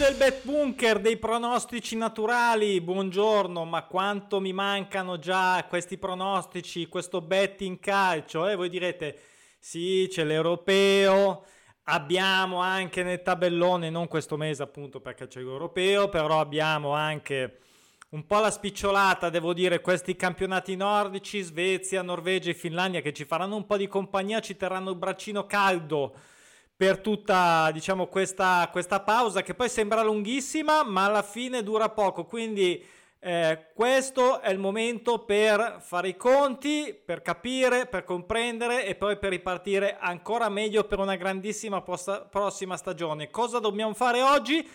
Del Bet Bunker, dei pronostici naturali, buongiorno, ma quanto mi mancano già questi pronostici, questo bet in calcio? E eh? voi direte, sì, c'è l'europeo, abbiamo anche nel tabellone, non questo mese appunto perché c'è l'europeo, però abbiamo anche un po' la spicciolata, devo dire, questi campionati nordici, Svezia, Norvegia e Finlandia che ci faranno un po' di compagnia, ci terranno il braccino caldo per tutta diciamo, questa, questa pausa che poi sembra lunghissima ma alla fine dura poco. Quindi eh, questo è il momento per fare i conti per capire per comprendere e poi per ripartire ancora meglio per una grandissima posta, prossima stagione. Cosa dobbiamo fare oggi?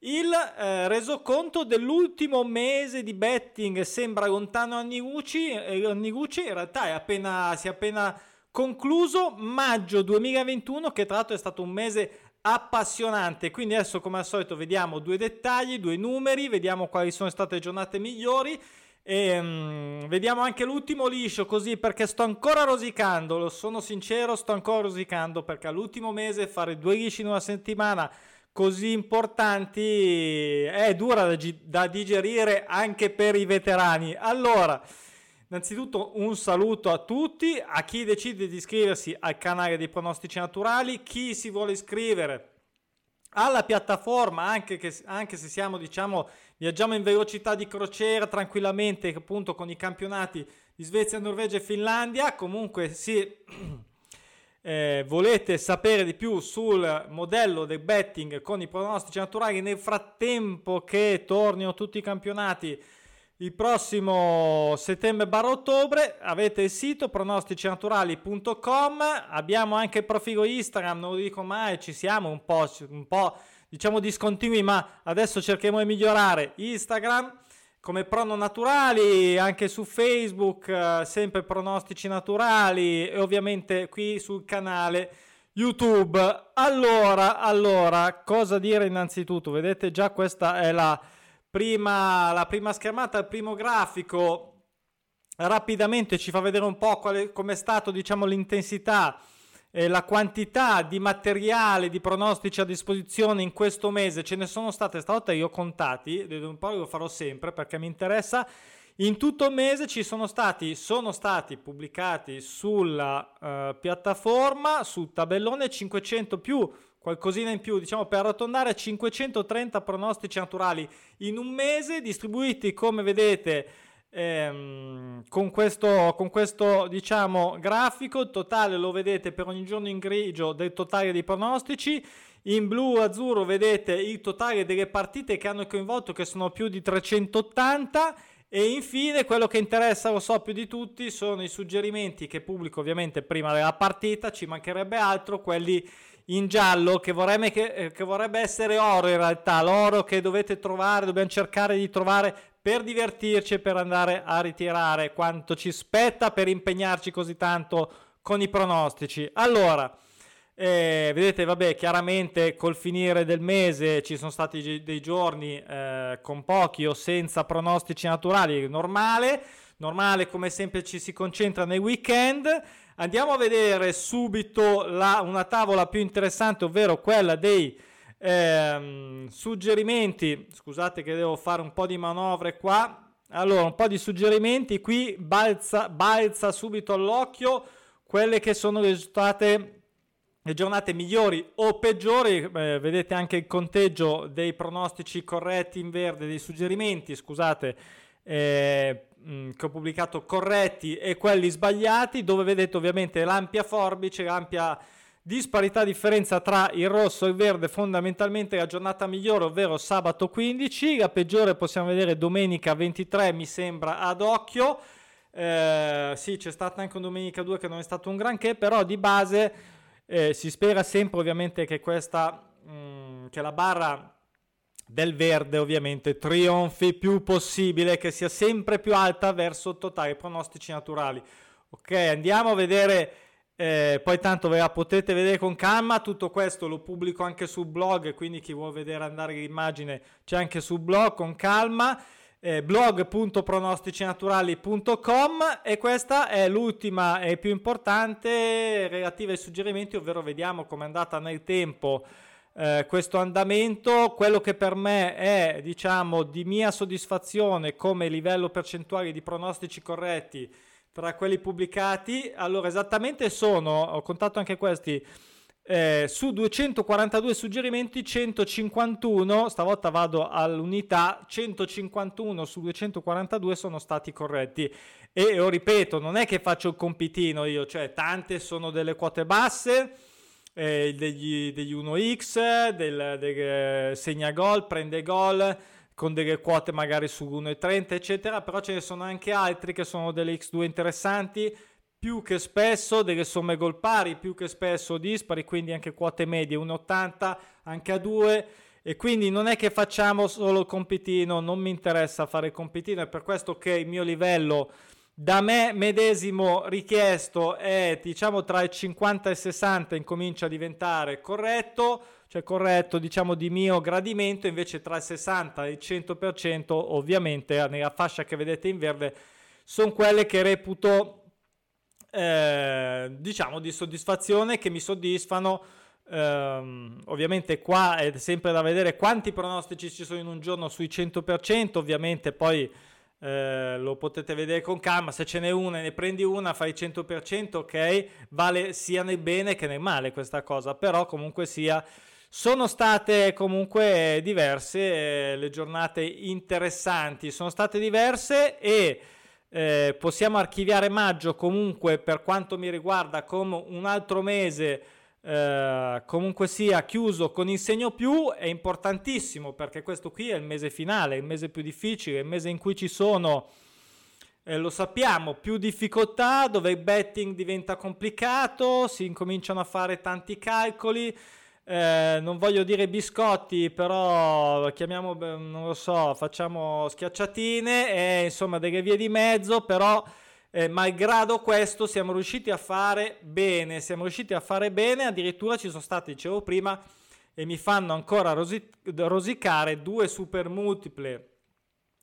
Il eh, resoconto dell'ultimo mese di betting. Sembra lontano a Nigucci, eh, in realtà è appena, si è appena concluso maggio 2021 che tra l'altro è stato un mese appassionante. Quindi adesso come al solito vediamo due dettagli due numeri vediamo quali sono state le giornate migliori. E um, vediamo anche l'ultimo liscio così perché sto ancora rosicando lo sono sincero sto ancora rosicando perché all'ultimo mese fare due lisci in una settimana così importanti è dura da, da digerire anche per i veterani. Allora Innanzitutto un saluto a tutti, a chi decide di iscriversi al canale dei pronostici naturali, chi si vuole iscrivere alla piattaforma, anche, che, anche se siamo, diciamo, viaggiamo in velocità di crociera tranquillamente, appunto con i campionati di Svezia, Norvegia e Finlandia, comunque sì, eh, volete sapere di più sul modello del betting con i pronostici naturali nel frattempo che tornino tutti i campionati il prossimo settembre-ottobre avete il sito pronosticinaturali.com, abbiamo anche il profilo Instagram, non lo dico mai, ci siamo un po', un po' diciamo discontinui, ma adesso cercheremo di migliorare Instagram come prono naturali, anche su Facebook, eh, sempre pronostici naturali e ovviamente qui sul canale YouTube. Allora, allora, cosa dire innanzitutto? Vedete già questa è la prima, la prima schermata, il primo grafico rapidamente ci fa vedere un po' come è stato diciamo, l'intensità e la quantità di materiale, di pronostici a disposizione in questo mese. Ce ne sono state, stavolta io ho contati, un po' lo farò sempre perché mi interessa. In tutto il mese ci sono stati, sono stati pubblicati sulla uh, piattaforma, sul tabellone 500 più qualcosina in più, diciamo per arrotondare 530 pronostici naturali in un mese, distribuiti come vedete ehm, con questo, con questo diciamo grafico, il totale lo vedete per ogni giorno in grigio del totale dei pronostici, in blu azzurro vedete il totale delle partite che hanno coinvolto che sono più di 380 e infine quello che interessa, lo so più di tutti, sono i suggerimenti che pubblico ovviamente prima della partita, ci mancherebbe altro, quelli in giallo che vorrebbe, che, eh, che vorrebbe essere oro in realtà, l'oro che dovete trovare, dobbiamo cercare di trovare per divertirci e per andare a ritirare quanto ci spetta per impegnarci così tanto con i pronostici. Allora, eh, vedete, vabbè, chiaramente col finire del mese ci sono stati dei giorni eh, con pochi o senza pronostici naturali, normale, normale come sempre ci si concentra nei weekend. Andiamo a vedere subito la, una tavola più interessante, ovvero quella dei ehm, suggerimenti. Scusate che devo fare un po' di manovre qua. Allora, un po' di suggerimenti. Qui balza, balza subito all'occhio quelle che sono risultate le giornate migliori o peggiori, eh, vedete anche il conteggio dei pronostici corretti in verde, dei suggerimenti, scusate, eh, Mm, che ho pubblicato corretti e quelli sbagliati, dove vedete ovviamente l'ampia forbice, l'ampia disparità differenza tra il rosso e il verde, fondamentalmente la giornata migliore, ovvero sabato 15, la peggiore possiamo vedere domenica 23, mi sembra ad occhio. Eh, sì, c'è stata anche un domenica 2 che non è stato un granché, però di base eh, si spera sempre ovviamente che questa, mh, mm, che la barra del verde ovviamente trionfi più possibile, che sia sempre più alta verso il totale pronostici naturali. Ok, andiamo a vedere, eh, poi tanto ve la potete vedere con calma, tutto questo lo pubblico anche sul blog, quindi chi vuole vedere andare l'immagine c'è anche sul blog con calma. Eh, blog.pronosticinaturali.com e questa è l'ultima e più importante relativa ai suggerimenti, ovvero vediamo come è andata nel tempo eh, questo andamento. Quello che per me è, diciamo, di mia soddisfazione come livello percentuale di pronostici corretti tra quelli pubblicati, allora esattamente sono, ho contato anche questi, eh, su 242 suggerimenti 151, stavolta vado all'unità, 151 su 242 sono stati corretti. E, e ripeto, non è che faccio il compitino io, cioè tante sono delle quote basse, eh, degli, degli 1x, del, del eh, segna gol, prende gol con delle quote magari su 1,30 eccetera, però ce ne sono anche altri che sono delle X2 interessanti, più che spesso delle somme gol pari, più che spesso dispari, quindi anche quote medie 1,80 anche a 2 e quindi non è che facciamo solo compitino, non mi interessa fare compitino, è per questo che il mio livello da me medesimo richiesto è diciamo tra il 50 e il 60 incomincia a diventare corretto, cioè corretto diciamo di mio gradimento, invece tra il 60 e il 100% ovviamente nella fascia che vedete in verde sono quelle che reputo eh, diciamo di soddisfazione che mi soddisfano. Um, ovviamente qua è sempre da vedere quanti pronostici ci sono in un giorno sui 100%, ovviamente poi eh, lo potete vedere con calma, se ce n'è una e ne prendi una fai 100%, ok, vale sia nel bene che nel male questa cosa, però comunque sia sono state comunque diverse eh, le giornate interessanti, sono state diverse e eh, possiamo archiviare maggio comunque per quanto mi riguarda come un altro mese eh, comunque sia chiuso con il segno più è importantissimo perché questo qui è il mese finale, il mese più difficile, il mese in cui ci sono, eh, lo sappiamo, più difficoltà, dove il betting diventa complicato, si incominciano a fare tanti calcoli. Eh, non voglio dire biscotti, però chiamiamo, non lo so, facciamo schiacciatine e insomma delle vie di mezzo, però eh, malgrado questo siamo riusciti a fare bene, siamo riusciti a fare bene, addirittura ci sono stati, dicevo prima, e mi fanno ancora rosi- rosicare due super multiple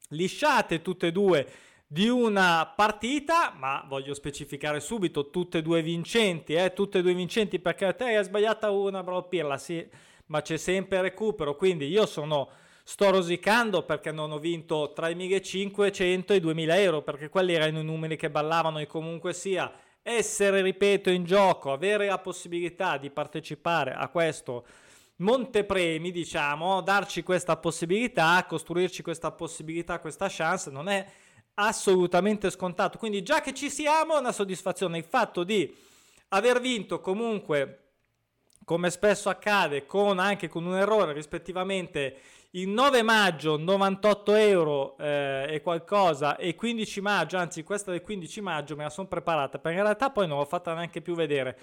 lisciate tutte e due di una partita, ma voglio specificare subito, tutte e due vincenti, eh, tutte e due vincenti perché te hai sbagliata una, bro, pirla, sì, ma c'è sempre recupero, quindi io sono sto rosicando perché non ho vinto tra i 1500 e i 2000 euro, perché quelli erano i numeri che ballavano e comunque sia essere, ripeto, in gioco, avere la possibilità di partecipare a questo montepremi, diciamo, darci questa possibilità, costruirci questa possibilità, questa chance, non è assolutamente scontato. Quindi già che ci siamo, è una soddisfazione. Il fatto di aver vinto comunque, come spesso accade, con, anche con un errore rispettivamente il 9 maggio 98 euro eh, e qualcosa e 15 maggio, anzi questa del 15 maggio me la sono preparata perché in realtà poi non l'ho fatta neanche più vedere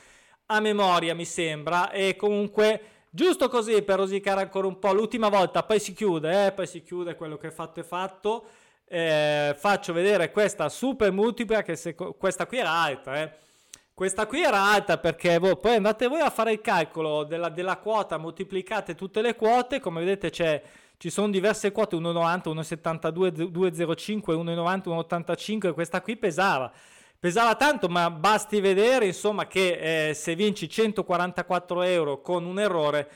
a memoria mi sembra e comunque giusto così per rosicare ancora un po' l'ultima volta poi si chiude eh, poi si chiude quello che è fatto è fatto eh, faccio vedere questa super multipla che se, questa qui era alta eh questa qui era alta perché voi, poi andate voi a fare il calcolo della, della quota, moltiplicate tutte le quote, come vedete c'è, ci sono diverse quote, 1,90, 1,72, 2,05, 1,90, 1,85, questa qui pesava. Pesava tanto, ma basti vedere insomma che eh, se vinci 144 euro con un errore,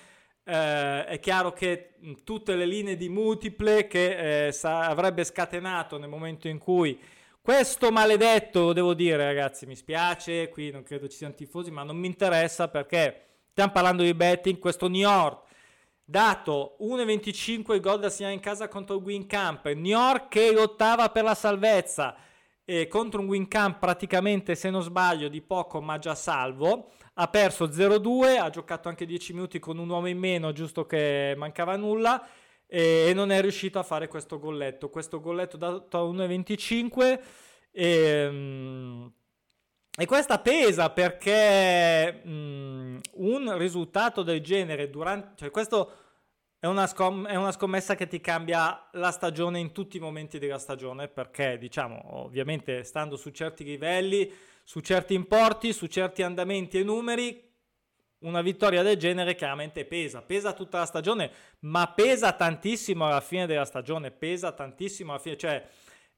eh, è chiaro che tutte le linee di multiple che eh, sa- avrebbe scatenato nel momento in cui questo maledetto, devo dire ragazzi, mi spiace, qui non credo ci siano tifosi, ma non mi interessa perché stiamo parlando di betting, questo New York dato 1,25 il gol da segnare in casa contro il Wincamp, New York che lottava per la salvezza contro un Wincamp praticamente se non sbaglio di poco ma già salvo, ha perso 0-2, ha giocato anche 10 minuti con un uomo in meno giusto che mancava nulla e, non è riuscito a fare questo golletto. Questo golletto dato a 1,25 e, um, e questa pesa perché um, un risultato del genere durante... Cioè questo è una, scom- è una, scommessa che ti cambia la stagione in tutti i momenti della stagione perché diciamo ovviamente stando su certi livelli, su certi importi, su certi andamenti e numeri una vittoria del genere chiaramente pesa, pesa tutta la stagione, ma pesa tantissimo alla fine della stagione, pesa tantissimo alla fine, cioè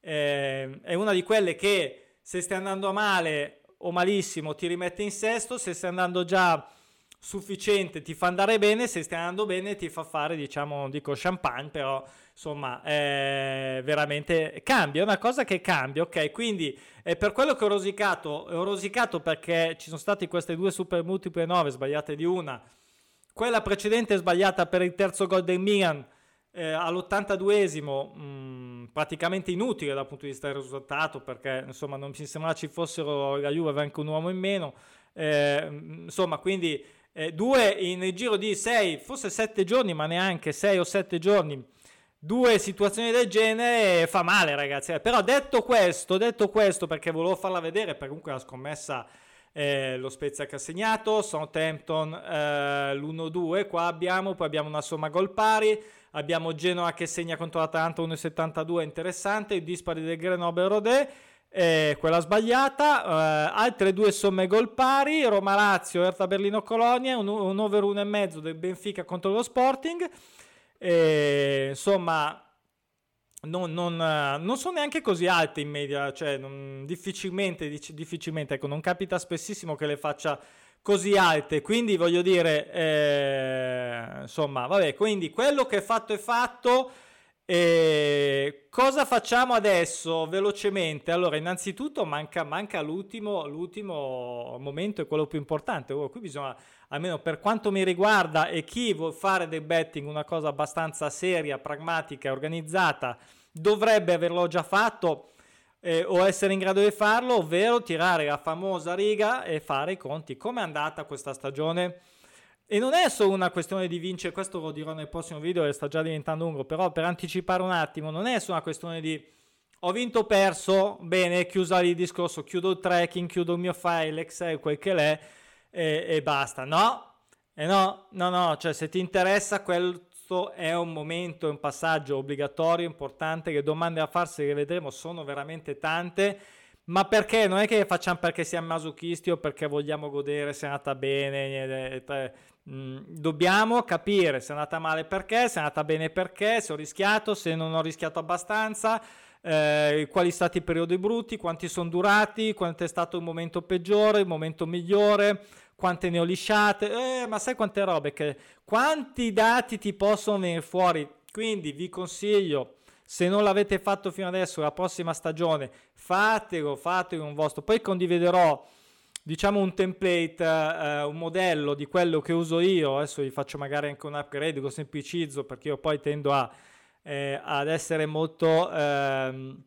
eh, è una di quelle che se stai andando male o malissimo ti rimette in sesto, se stai andando già sufficiente ti fa andare bene, se stai andando bene ti fa fare, diciamo, non dico champagne, però insomma, eh, veramente cambia, è una cosa che cambia, ok? Quindi è per quello che ho rosicato, ho rosicato perché ci sono state queste due super multiple 9 sbagliate di una, quella precedente sbagliata per il terzo gol del Milan, eh, all'82esimo mh, praticamente inutile dal punto di vista del risultato perché insomma non mi sembrava ci fossero la Juve anche un uomo in meno eh, insomma quindi eh, due in giro di 6 forse 7 giorni ma neanche 6 o 7 giorni. Due situazioni del genere fa male ragazzi. Però detto questo detto questo perché volevo farla vedere perché comunque la scommessa eh, lo Spezia che ha segnato Southampton eh, l'1-2 qua abbiamo poi abbiamo una somma gol pari abbiamo Genoa che segna contro l'Atalanta 1,72 interessante, il dispari del Grenoble Rodé eh, quella sbagliata, eh, altre due somme gol pari, Roma Lazio, Erta Berlino Colonia, un, un over 1,5 del Benfica contro lo Sporting, eh, insomma non, non, non, sono neanche così alte in media, cioè non, difficilmente, difficilmente, ecco, non capita spessissimo che le faccia così alte. Quindi voglio dire, eh, insomma, vabbè, quindi quello che è fatto è fatto. E cosa facciamo adesso velocemente? Allora, innanzitutto manca, manca l'ultimo, l'ultimo momento e quello più importante. Oh, qui bisogna, almeno per quanto mi riguarda, e chi vuole fare del betting una cosa abbastanza seria, pragmatica e organizzata, dovrebbe averlo già fatto eh, o essere in grado di farlo, ovvero tirare la famosa riga e fare i conti. Come è andata questa stagione? E non è solo una questione di vincere, questo lo dirò nel prossimo video e sta già diventando lungo, però per anticipare un attimo, non è solo una questione di ho vinto o perso, bene, chiusa il discorso, chiudo il tracking, chiudo il mio file, Excel, quel che l'è e, e basta. No, e no, no, no, cioè se ti interessa questo è un momento, un passaggio obbligatorio, importante, le domande da farsi che vedremo sono veramente tante, ma perché? Non è che facciamo perché siamo masochisti o perché vogliamo godere se è andata bene, mm, dobbiamo capire se è andata male perché, se è andata bene perché, se ho rischiato, se non ho rischiato abbastanza, eh, quali sono stati i periodi brutti, quanti sono durati, quanto è stato il momento peggiore, il momento migliore, quante ne ho lisciate, eh, ma sai quante robe che quanti dati ti possono venire fuori. Quindi vi consiglio, se non l'avete fatto fino adesso, la prossima stagione, fatelo, fatelo un vostro. Poi condividerò diciamo un template, eh, un modello di quello che uso io. Adesso vi faccio magari anche un upgrade, lo semplicizzo perché io poi tendo a, eh, ad essere molto ehm,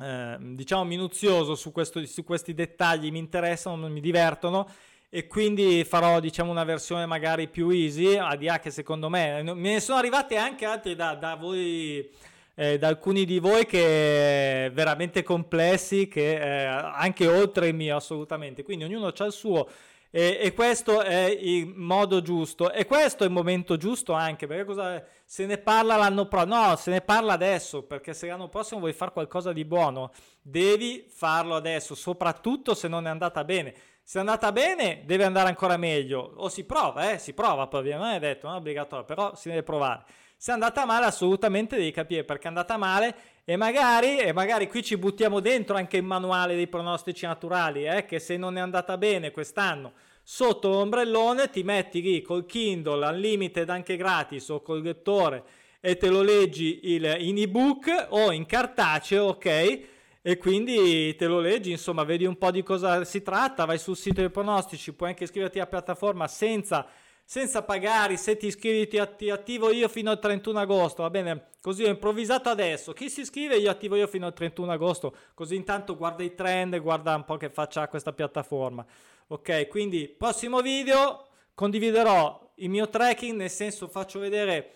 eh, diciamo minuzioso su, questo, su questi dettagli, mi interessano, mi divertono e quindi farò diciamo una versione magari più easy ADA che secondo me me ne sono arrivate anche altre da, da voi eh, da alcuni di voi che veramente complessi che eh, anche oltre il mio assolutamente quindi ognuno ha il suo e, e, questo è il modo giusto e questo è il momento giusto anche perché cosa, se ne parla l'anno prossimo no se ne parla adesso perché se l'anno prossimo vuoi fare qualcosa di buono devi farlo adesso soprattutto se non è andata bene se è andata bene, deve andare ancora meglio. O si prova, eh, si prova, poi non è detto, non è obbligatorio, però si deve provare. Se è andata male, assolutamente devi capire perché è andata male e magari, e magari qui ci buttiamo dentro anche il manuale dei pronostici naturali, eh, che se non è andata bene quest'anno sotto l'ombrellone ti metti lì col Kindle Unlimited anche gratis o col lettore e te lo leggi il, in ebook o in cartaceo, ok? e quindi te lo leggi, insomma, vedi un po' di cosa si tratta, vai sul sito dei pronostici, puoi anche iscriverti alla piattaforma senza, senza pagare, se ti iscrivi ti, ti, attivo io fino al 31 agosto, va bene? Così ho improvvisato adesso, chi si iscrive io attivo io fino al 31 agosto, così intanto guarda i trend, guarda un po' che faccia questa piattaforma. Ok, quindi prossimo video condividerò il mio tracking, nel senso faccio vedere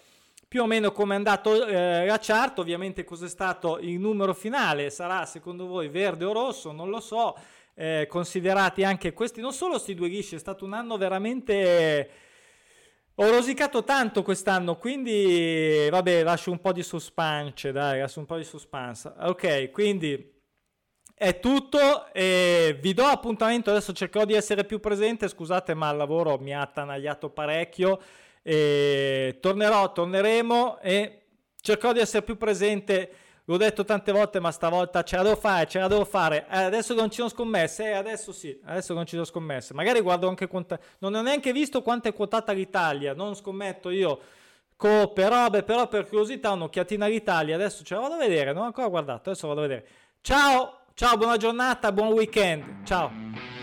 più o meno come è andato eh, la chart, ovviamente cos'è stato il numero finale, sarà secondo voi verde o rosso, non lo so, eh, considerati anche questi, non solo questi due lisci, è stato un anno veramente... Ho rosicato tanto quest'anno, quindi vabbè, lascio un po' di suspense, dai, lascio un po' di suspense. Ok, quindi è tutto e vi do appuntamento, adesso cercherò di essere più presente, scusate ma il lavoro mi ha attanagliato parecchio. E tornerò, torneremo e cercherò di essere più presente L'ho detto tante volte, ma stavolta ce la devo fare, ce la devo fare. Eh, adesso non ci sono scommesse, eh, adesso sì, adesso non ci sono scommesse. Magari guardo anche quanta... Non ho neanche visto quanto è quotata l'Italia, non scommetto io. Coppe, robe, però per curiosità un'occhiatina all'Italia, adesso ce la vado a vedere, non ho ancora guardato, adesso vado a vedere. Ciao, ciao, buona giornata, buon weekend, ciao.